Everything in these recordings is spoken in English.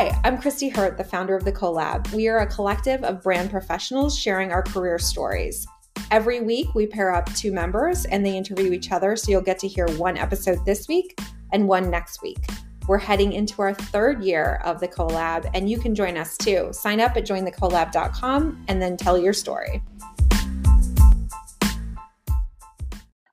Hi, I'm Christy Hurt, the founder of The Collab. We are a collective of brand professionals sharing our career stories. Every week, we pair up two members and they interview each other, so you'll get to hear one episode this week and one next week. We're heading into our third year of The Collab, and you can join us too. Sign up at jointhecollab.com and then tell your story.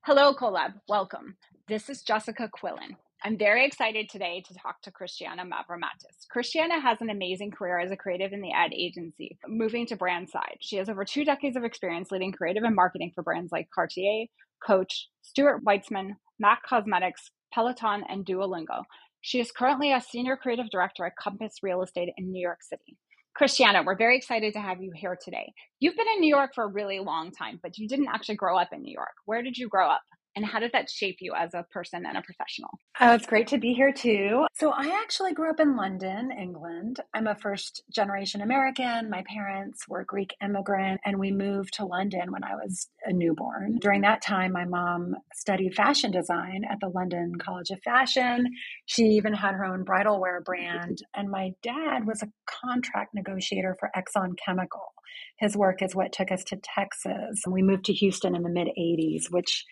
Hello, Collab. Welcome. This is Jessica Quillin. I'm very excited today to talk to Christiana Mavromatis. Christiana has an amazing career as a creative in the ad agency, moving to brand side. She has over two decades of experience leading creative and marketing for brands like Cartier, Coach, Stuart Weitzman, MAC Cosmetics, Peloton, and Duolingo. She is currently a senior creative director at Compass Real Estate in New York City. Christiana, we're very excited to have you here today. You've been in New York for a really long time, but you didn't actually grow up in New York. Where did you grow up? And how did that shape you as a person and a professional? Oh, it's great to be here too. So, I actually grew up in London, England. I'm a first generation American. My parents were Greek immigrant, and we moved to London when I was a newborn. During that time, my mom studied fashion design at the London College of Fashion. She even had her own bridal wear brand, and my dad was a contract negotiator for Exxon Chemical. His work is what took us to Texas. We moved to Houston in the mid 80s, which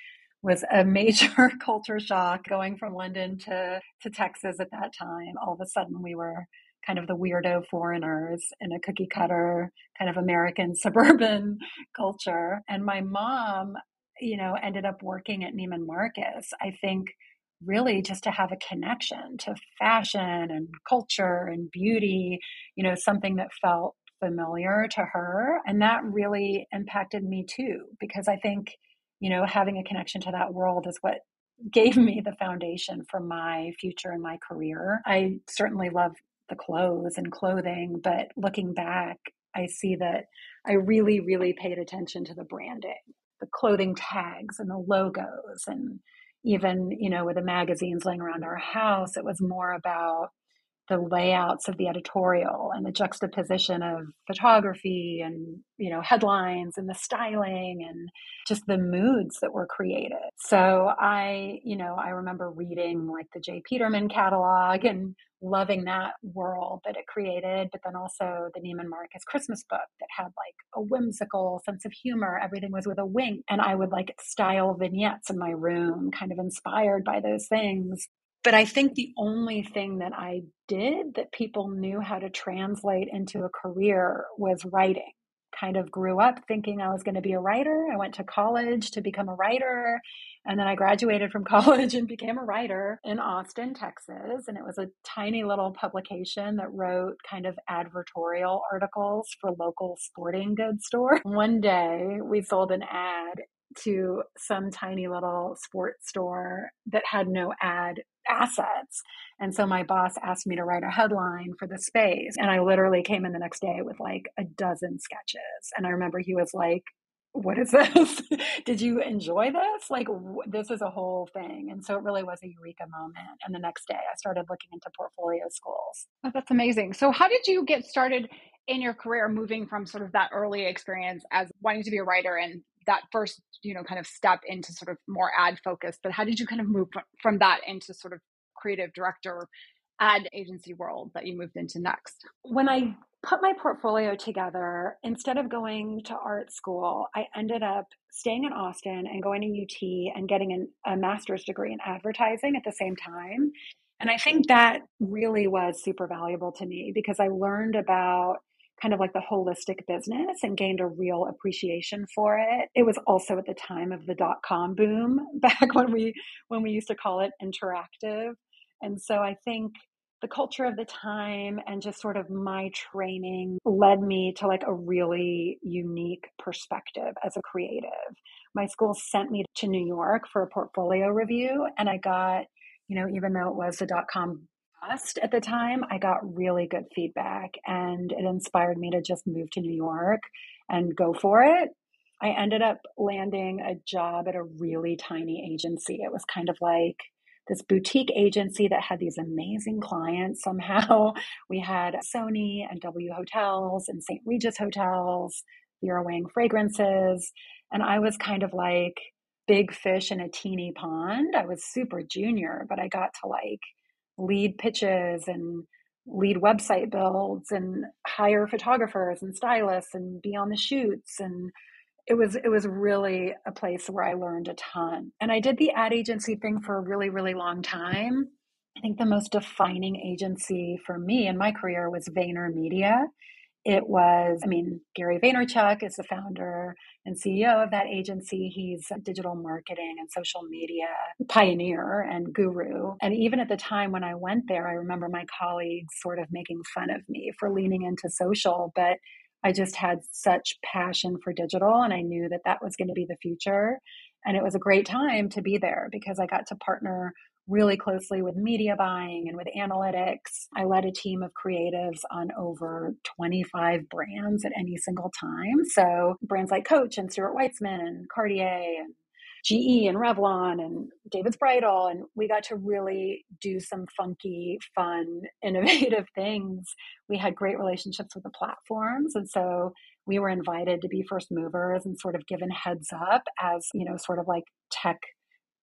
was a major culture shock going from London to, to Texas at that time. All of a sudden, we were kind of the weirdo foreigners in a cookie cutter kind of American suburban culture. And my mom, you know, ended up working at Neiman Marcus. I think really just to have a connection to fashion and culture and beauty, you know, something that felt familiar to her. And that really impacted me too, because I think you know, having a connection to that world is what gave me the foundation for my future and my career. I certainly love the clothes and clothing, but looking back, I see that I really, really paid attention to the branding, the clothing tags and the logos. And even, you know, with the magazines laying around our house, it was more about the layouts of the editorial and the juxtaposition of photography and you know headlines and the styling and just the moods that were created. So i you know i remember reading like the J. Peterman catalog and loving that world that it created but then also the neiman marcus christmas book that had like a whimsical sense of humor. Everything was with a wink and i would like style vignettes in my room kind of inspired by those things but I think the only thing that I did that people knew how to translate into a career was writing. Kind of grew up thinking I was going to be a writer. I went to college to become a writer. And then I graduated from college and became a writer in Austin, Texas. And it was a tiny little publication that wrote kind of advertorial articles for local sporting goods store. One day we sold an ad to some tiny little sports store that had no ad assets. And so my boss asked me to write a headline for the space. And I literally came in the next day with like a dozen sketches. And I remember he was like, what is this? Did you enjoy this? Like, w- this is a whole thing. And so it really was a eureka moment. And the next day, I started looking into portfolio schools. Oh, that's amazing. So, how did you get started in your career moving from sort of that early experience as wanting to be a writer and that first you know kind of step into sort of more ad focus but how did you kind of move from that into sort of creative director ad agency world that you moved into next? When i put my portfolio together instead of going to art school i ended up staying in austin and going to ut and getting an, a master's degree in advertising at the same time. And i think that really was super valuable to me because i learned about kind of like the holistic business and gained a real appreciation for it. It was also at the time of the dot com boom back when we when we used to call it interactive. And so I think the culture of the time and just sort of my training led me to like a really unique perspective as a creative. My school sent me to New York for a portfolio review and I got, you know, even though it was the dot com at the time, I got really good feedback and it inspired me to just move to New York and go for it. I ended up landing a job at a really tiny agency. It was kind of like this boutique agency that had these amazing clients somehow. We had Sony and W Hotels and St. Regis Hotels, Vera Wang Fragrances. And I was kind of like big fish in a teeny pond. I was super junior, but I got to like lead pitches and lead website builds and hire photographers and stylists and be on the shoots and it was it was really a place where I learned a ton. And I did the ad agency thing for a really really long time. I think the most defining agency for me in my career was VaynerMedia. It was, I mean, Gary Vaynerchuk is the founder and CEO of that agency. He's a digital marketing and social media pioneer and guru. And even at the time when I went there, I remember my colleagues sort of making fun of me for leaning into social, but I just had such passion for digital and I knew that that was going to be the future. And it was a great time to be there because I got to partner really closely with media buying and with analytics. I led a team of creatives on over 25 brands at any single time. So brands like Coach and Stuart Weitzman and Cartier and GE and Revlon and David's Bridal. And we got to really do some funky, fun, innovative things. We had great relationships with the platforms. And so we were invited to be first movers and sort of given heads up as, you know, sort of like tech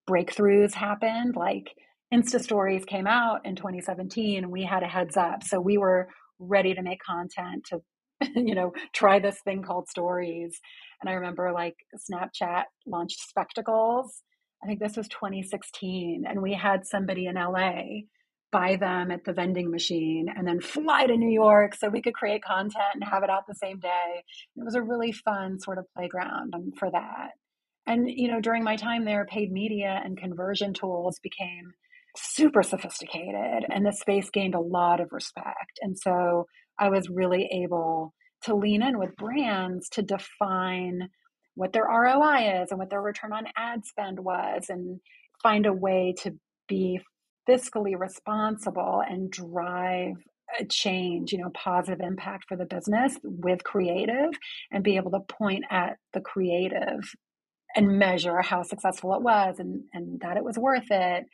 breakthroughs happened. Like Insta stories came out in 2017 and we had a heads up. So we were ready to make content to you know, try this thing called stories. And I remember like Snapchat launched spectacles. I think this was 2016. And we had somebody in LA buy them at the vending machine and then fly to New York so we could create content and have it out the same day. It was a really fun sort of playground um, for that. And, you know, during my time there, paid media and conversion tools became super sophisticated and the space gained a lot of respect. And so I was really able to lean in with brands to define what their ROI is and what their return on ad spend was and find a way to be fiscally responsible and drive a change, you know, positive impact for the business with creative and be able to point at the creative and measure how successful it was and, and that it was worth it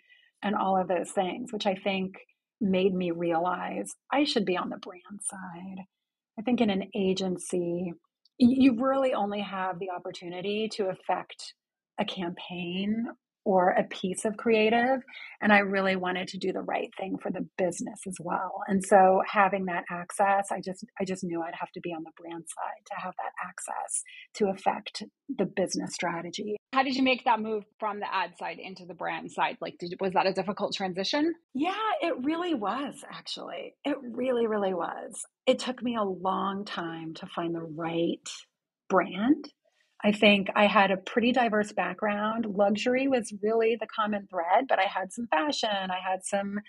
and all of those things, which I think made me realize I should be on the brand side. I think in an agency, you really only have the opportunity to affect a campaign or a piece of creative and i really wanted to do the right thing for the business as well. And so having that access i just i just knew i'd have to be on the brand side to have that access to affect the business strategy. How did you make that move from the ad side into the brand side? Like did, was that a difficult transition? Yeah it really was actually. It really really was. It took me a long time to find the right brand I think I had a pretty diverse background. Luxury was really the common thread, but I had some fashion, I had some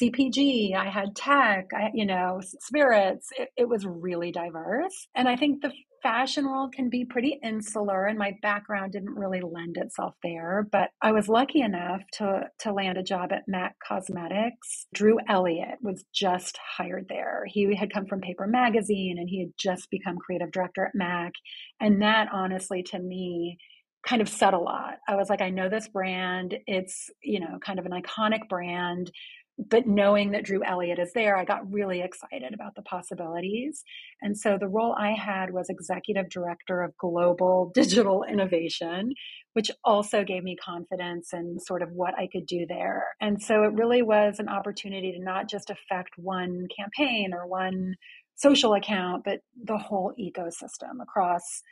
CPG, I had tech, I, you know, spirits. It, it was really diverse. And I think the fashion world can be pretty insular and my background didn't really lend itself there but i was lucky enough to to land a job at mac cosmetics. Drew elliott was just hired there. He had come from paper magazine and he had just become creative director at mac and that honestly to me kind of said a lot. I was like i know this brand. It's you know kind of an iconic brand but knowing that Drew Elliott is there, I got really excited about the possibilities. And so the role I had was executive director of global digital innovation, which also gave me confidence in sort of what I could do there. And so it really was an opportunity to not just affect one campaign or one social account, but the whole ecosystem across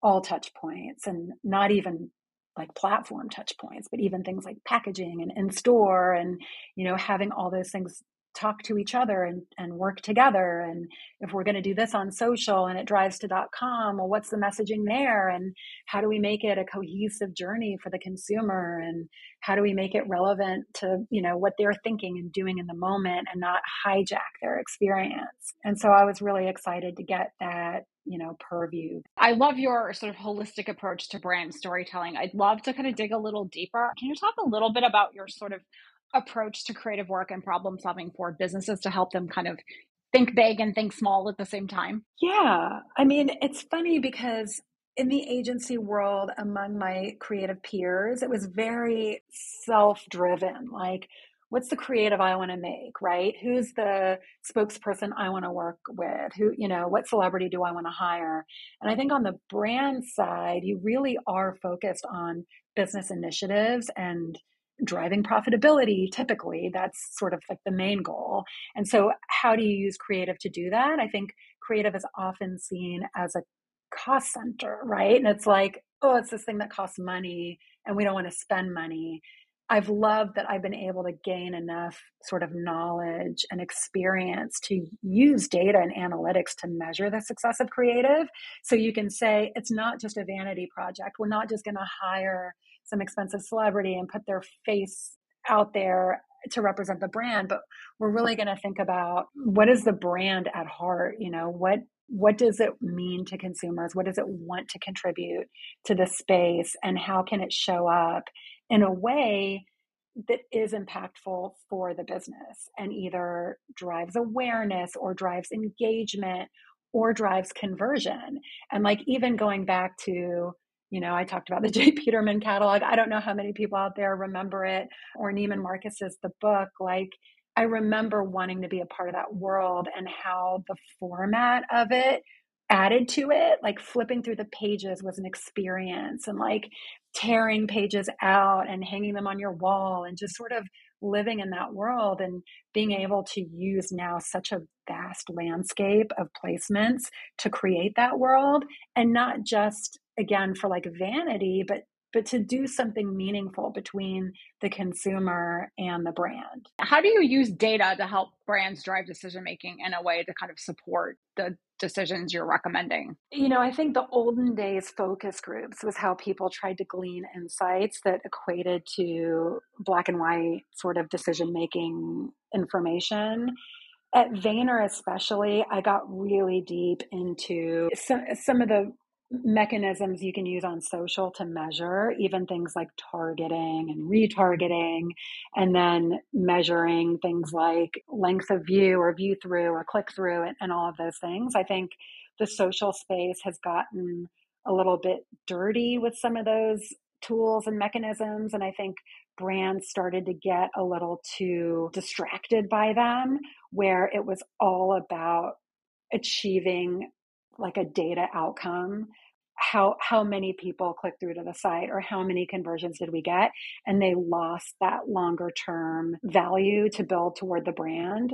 all touch points and not even like platform touch points, but even things like packaging and in store and, you know, having all those things talk to each other and, and work together. And if we're going to do this on social and it drives to .com, well, what's the messaging there? And how do we make it a cohesive journey for the consumer? And how do we make it relevant to, you know, what they're thinking and doing in the moment and not hijack their experience? And so I was really excited to get that you know purview i love your sort of holistic approach to brand storytelling i'd love to kind of dig a little deeper can you talk a little bit about your sort of approach to creative work and problem solving for businesses to help them kind of think big and think small at the same time yeah i mean it's funny because in the agency world among my creative peers it was very self driven like what's the creative I want to make, right? Who's the spokesperson I want to work with? Who, you know, what celebrity do I want to hire? And I think on the brand side, you really are focused on business initiatives and driving profitability typically that's sort of like the main goal and so how do you use creative to do that i think creative is often seen as a cost center right and it's like oh it's this thing that costs money and we don't want to spend money I've loved that I've been able to gain enough sort of knowledge and experience to use data and analytics to measure the success of creative. So you can say it's not just a vanity project. We're not just going to hire some expensive celebrity and put their face out there to represent the brand, but we're really going to think about what is the brand at heart? You know, what what does it mean to consumers? What does it want to contribute to the space? And how can it show up in a way that is impactful for the business and either drives awareness or drives engagement or drives conversion. And like even going back to, you know, I talked about the J. Peterman catalog. I don't know how many people out there remember it or Neiman Marcus's The Book. Like I remember wanting to be a part of that world and how the format of it added to it like flipping through the pages was an experience and like tearing pages out and hanging them on your wall and just sort of living in that world and being able to use now such a vast landscape of placements to create that world and not just again for like vanity but but to do something meaningful between the consumer and the brand. How do you use data to help brands drive decision making in a way to kind of support the decisions you're recommending? You know, I think the olden days focus groups was how people tried to glean insights that equated to black and white sort of decision making information. At Vayner, especially, I got really deep into some, some of the mechanisms you can use on social to measure even things like targeting and retargeting and then measuring things like length of view or view through or click through and, and all of those things. I think the social space has gotten a little bit dirty with some of those tools and mechanisms and i think brands started to get a little too distracted by them where it was all about achieving like a data outcome how how many people click through to the site or how many conversions did we get and they lost that longer term value to build toward the brand.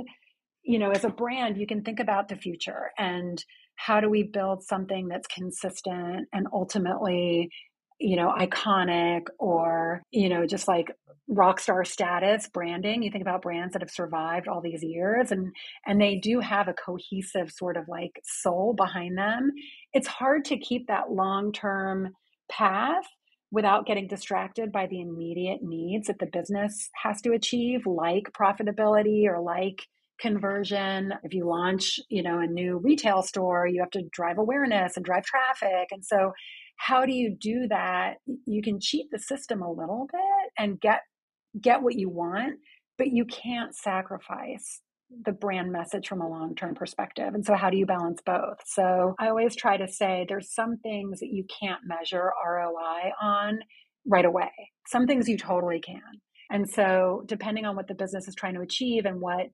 You know as a brand you can think about the future and how do we build something that's consistent and ultimately you know iconic or you know just like rock star status branding. You think about brands that have survived all these years and and they do have a cohesive sort of like soul behind them. It's hard to keep that long term path without getting distracted by the immediate needs that the business has to achieve like profitability or like conversion. If you launch you know a new retail store you have to drive awareness and drive traffic. And so how do you do that you can cheat the system a little bit and get get what you want but you can't sacrifice the brand message from a long term perspective. And so, how do you balance both? So, I always try to say there's some things that you can't measure ROI on right away, some things you totally can. And so, depending on what the business is trying to achieve and what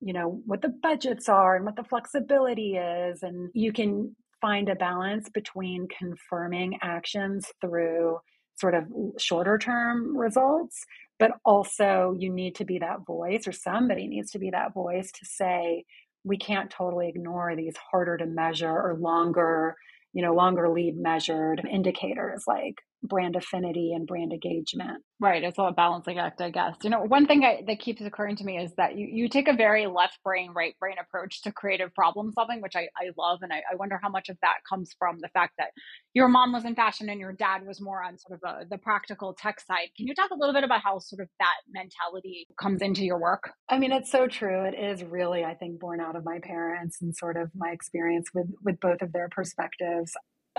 you know what the budgets are and what the flexibility is and you can find a balance between confirming actions through sort of shorter term results but also you need to be that voice or somebody needs to be that voice to say we can't totally ignore these harder to measure or longer you know longer lead measured indicators like brand affinity and brand engagement. Right. It's all a balancing act, I guess. You know, one thing I, that keeps occurring to me is that you, you take a very left brain, right brain approach to creative problem solving, which I, I love. And I, I wonder how much of that comes from the fact that your mom was in fashion and your dad was more on sort of a, the practical tech side. Can you talk a little bit about how sort of that mentality comes into your work? I mean, it's so true. It is really, I think, born out of my parents and sort of my experience with, with both of their perspectives.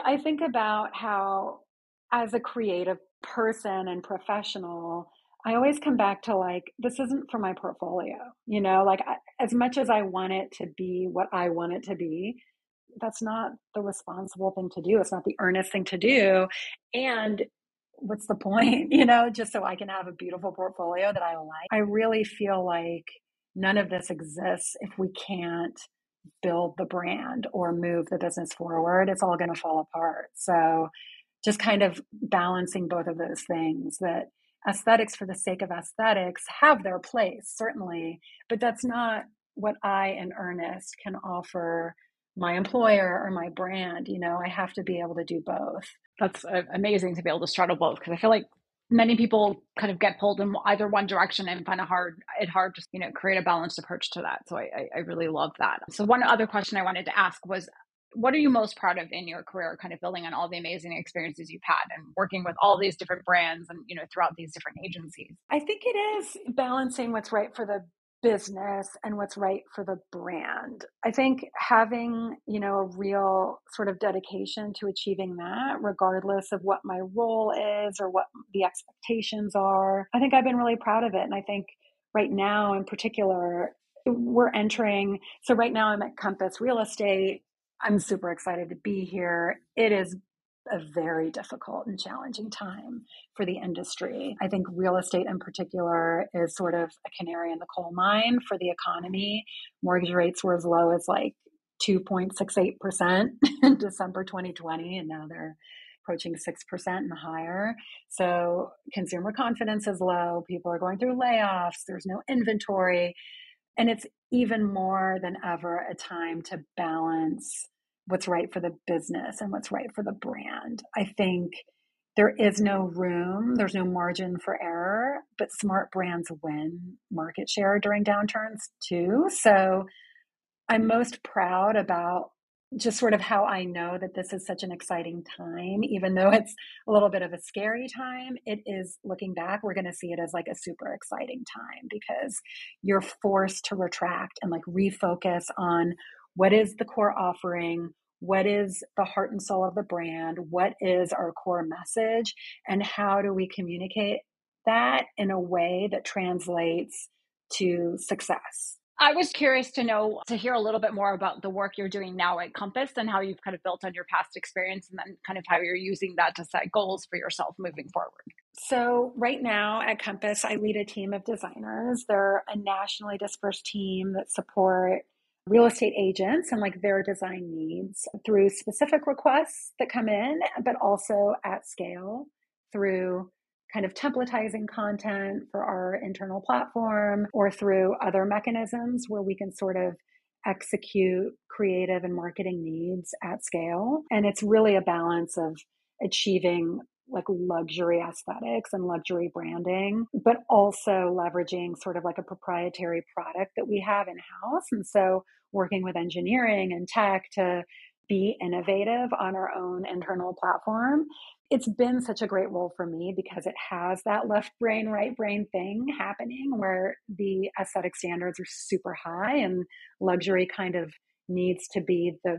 I think about how as a creative person and professional, I always come back to like, this isn't for my portfolio. You know, like I, as much as I want it to be what I want it to be, that's not the responsible thing to do. It's not the earnest thing to do. And what's the point, you know, just so I can have a beautiful portfolio that I like? I really feel like none of this exists if we can't build the brand or move the business forward. It's all going to fall apart. So, just kind of balancing both of those things that aesthetics for the sake of aesthetics have their place, certainly, but that's not what I and Ernest can offer my employer or my brand. You know, I have to be able to do both. That's uh, amazing to be able to straddle both because I feel like many people kind of get pulled in either one direction and find it hard it hard to you know create a balanced approach to that so I, I really love that so one other question i wanted to ask was what are you most proud of in your career kind of building on all the amazing experiences you've had and working with all these different brands and you know throughout these different agencies? I think it is balancing what's right for the business and what's right for the brand. I think having you know a real sort of dedication to achieving that regardless of what my role is or what the expectations are i think i've been really proud of it. And i think right now in particular we're entering so right now i'm at compass real estate I'm super excited to be here. It is a very difficult and challenging time for the industry. I think real estate in particular is sort of a canary in the coal mine for the economy. Mortgage rates were as low as like 2.68% in December 2020, and now they're approaching 6% and higher. So consumer confidence is low. People are going through layoffs. There's no inventory. And it's even more than ever a time to balance what's right for the business and what's right for the brand. I think there is no room, there's no margin for error, but smart brands win market share during downturns too. So I'm most proud about just sort of how I know that this is such an exciting time, even though it's a little bit of a scary time. It is looking back, we're going to see it as like a super exciting time because you're forced to retract and like refocus on what is the core offering, what is the heart and soul of the brand, what is our core message, and how do we communicate that in a way that translates to success. I was curious to know, to hear a little bit more about the work you're doing now at Compass and how you've kind of built on your past experience and then kind of how you're using that to set goals for yourself moving forward. So, right now at Compass, I lead a team of designers. They're a nationally dispersed team that support real estate agents and like their design needs through specific requests that come in, but also at scale through kind of templatizing content for our internal platform or through other mechanisms where we can sort of execute creative and marketing needs at scale. And it's really a balance of achieving like luxury aesthetics and luxury branding, but also leveraging sort of like a proprietary product that we have in house. And so working with engineering and tech to be innovative on our own internal platform. It's been such a great role for me because it has that left brain, right brain thing happening where the aesthetic standards are super high and luxury kind of needs to be the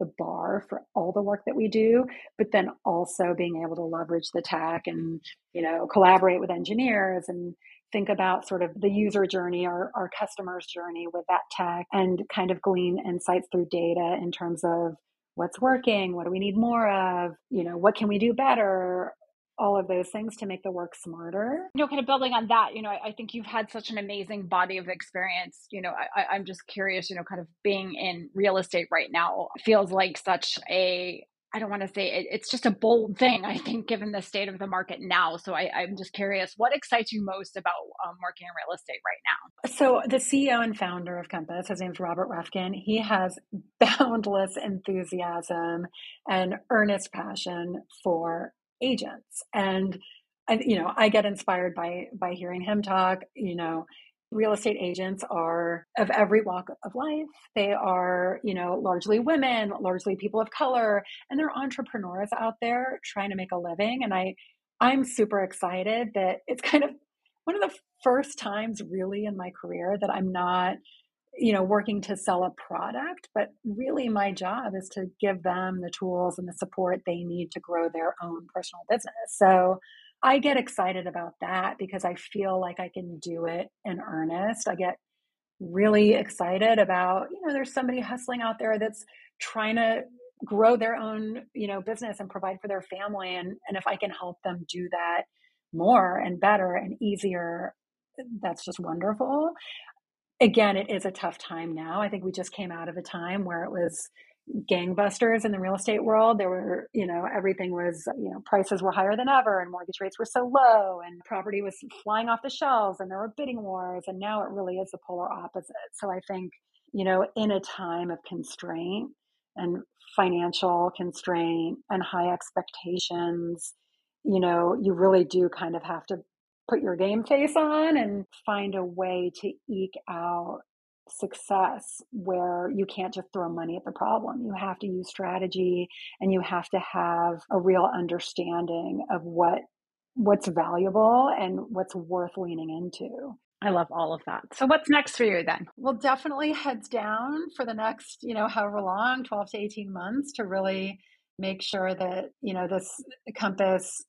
the bar for all the work that we do, but then also being able to leverage the tech and, you know, collaborate with engineers and think about sort of the user journey or our customer's journey with that tech and kind of glean insights through data in terms of what's working, what do we need more of, you know, what can we do better, all of those things to make the work smarter. You know, kind of building on that, you know, I, I think you've had such an amazing body of experience. You know, I, I'm just curious, you know, kind of being in real estate right now feels like such a I don't want to say it, it's just a bold thing, I think, given the state of the market now. So I, am just curious, what excites you most about um, working in real estate right now? So the CEO and founder of Compass, his name's Robert Reffkin. He has boundless enthusiasm and earnest passion for agents. And you know, I get inspired by by hearing him talk. You know, real estate agents are of every walk of life. They are, you know, largely women, largely people of color, and they're entrepreneurs out there trying to make a living. And I, I'm super excited that it's kind of one of the first times really in my career that I'm not you know working to sell a product but really my job is to give them the tools and the support they need to grow their own personal business so i get excited about that because i feel like i can do it in earnest i get really excited about you know there's somebody hustling out there that's trying to grow their own you know business and provide for their family and and if i can help them do that more and better and easier that's just wonderful again, it is a tough time now. I think we just came out of a time where it was, gangbusters in the real estate world. There were, you know, everything was, you know, prices were higher than ever and mortgage rates were so low and property was flying off the shelves and there were bidding wars. And now it really is the polar opposite. So I think, you know, in a time of constraint and financial constraint and high expectations, you know, you really do kind of have to put your game face on and find a way to eke out success where you can't just throw money at the problem. You have to use strategy and you have to have a real understanding of what what's valuable and what's worth leaning into. I love all of that. So what's next for you then? Well, definitely heads down for the next, you know, however long, 12 to 18 months to really make sure that, you know, this Compass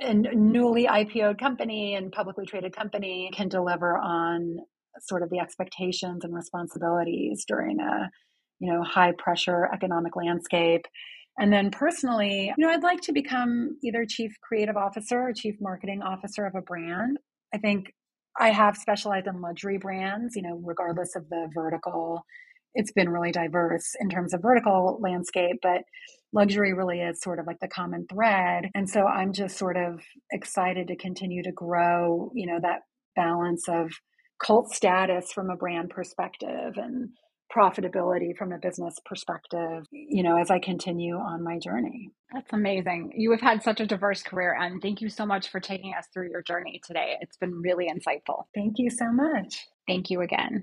and newly IPO'd company and publicly traded company can deliver on sort of the expectations and responsibilities during a you know high pressure economic landscape. And then personally you know i'd like to become either chief creative officer or chief marketing officer of a brand. I think i have specialized in luxury brands you know regardless of the vertical. It's been really diverse in terms of vertical landscape but luxury really is sort of like the common thread. And so i'm just sort of excited to continue to grow you know that balance of cult status from a brand perspective and profitability from a business perspective, you know, as I continue on my journey. That's amazing. You have had such a diverse career, and thank you so much for taking us through your journey today. It's been really insightful. Thank you so much. Thank you again.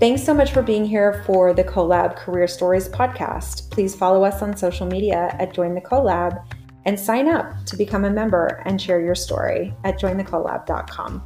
Thanks so much for being here for the Collab Career Stories podcast. Please follow us on social media at Join the Collab and sign up to become a member and share your story at jointhecollab.com.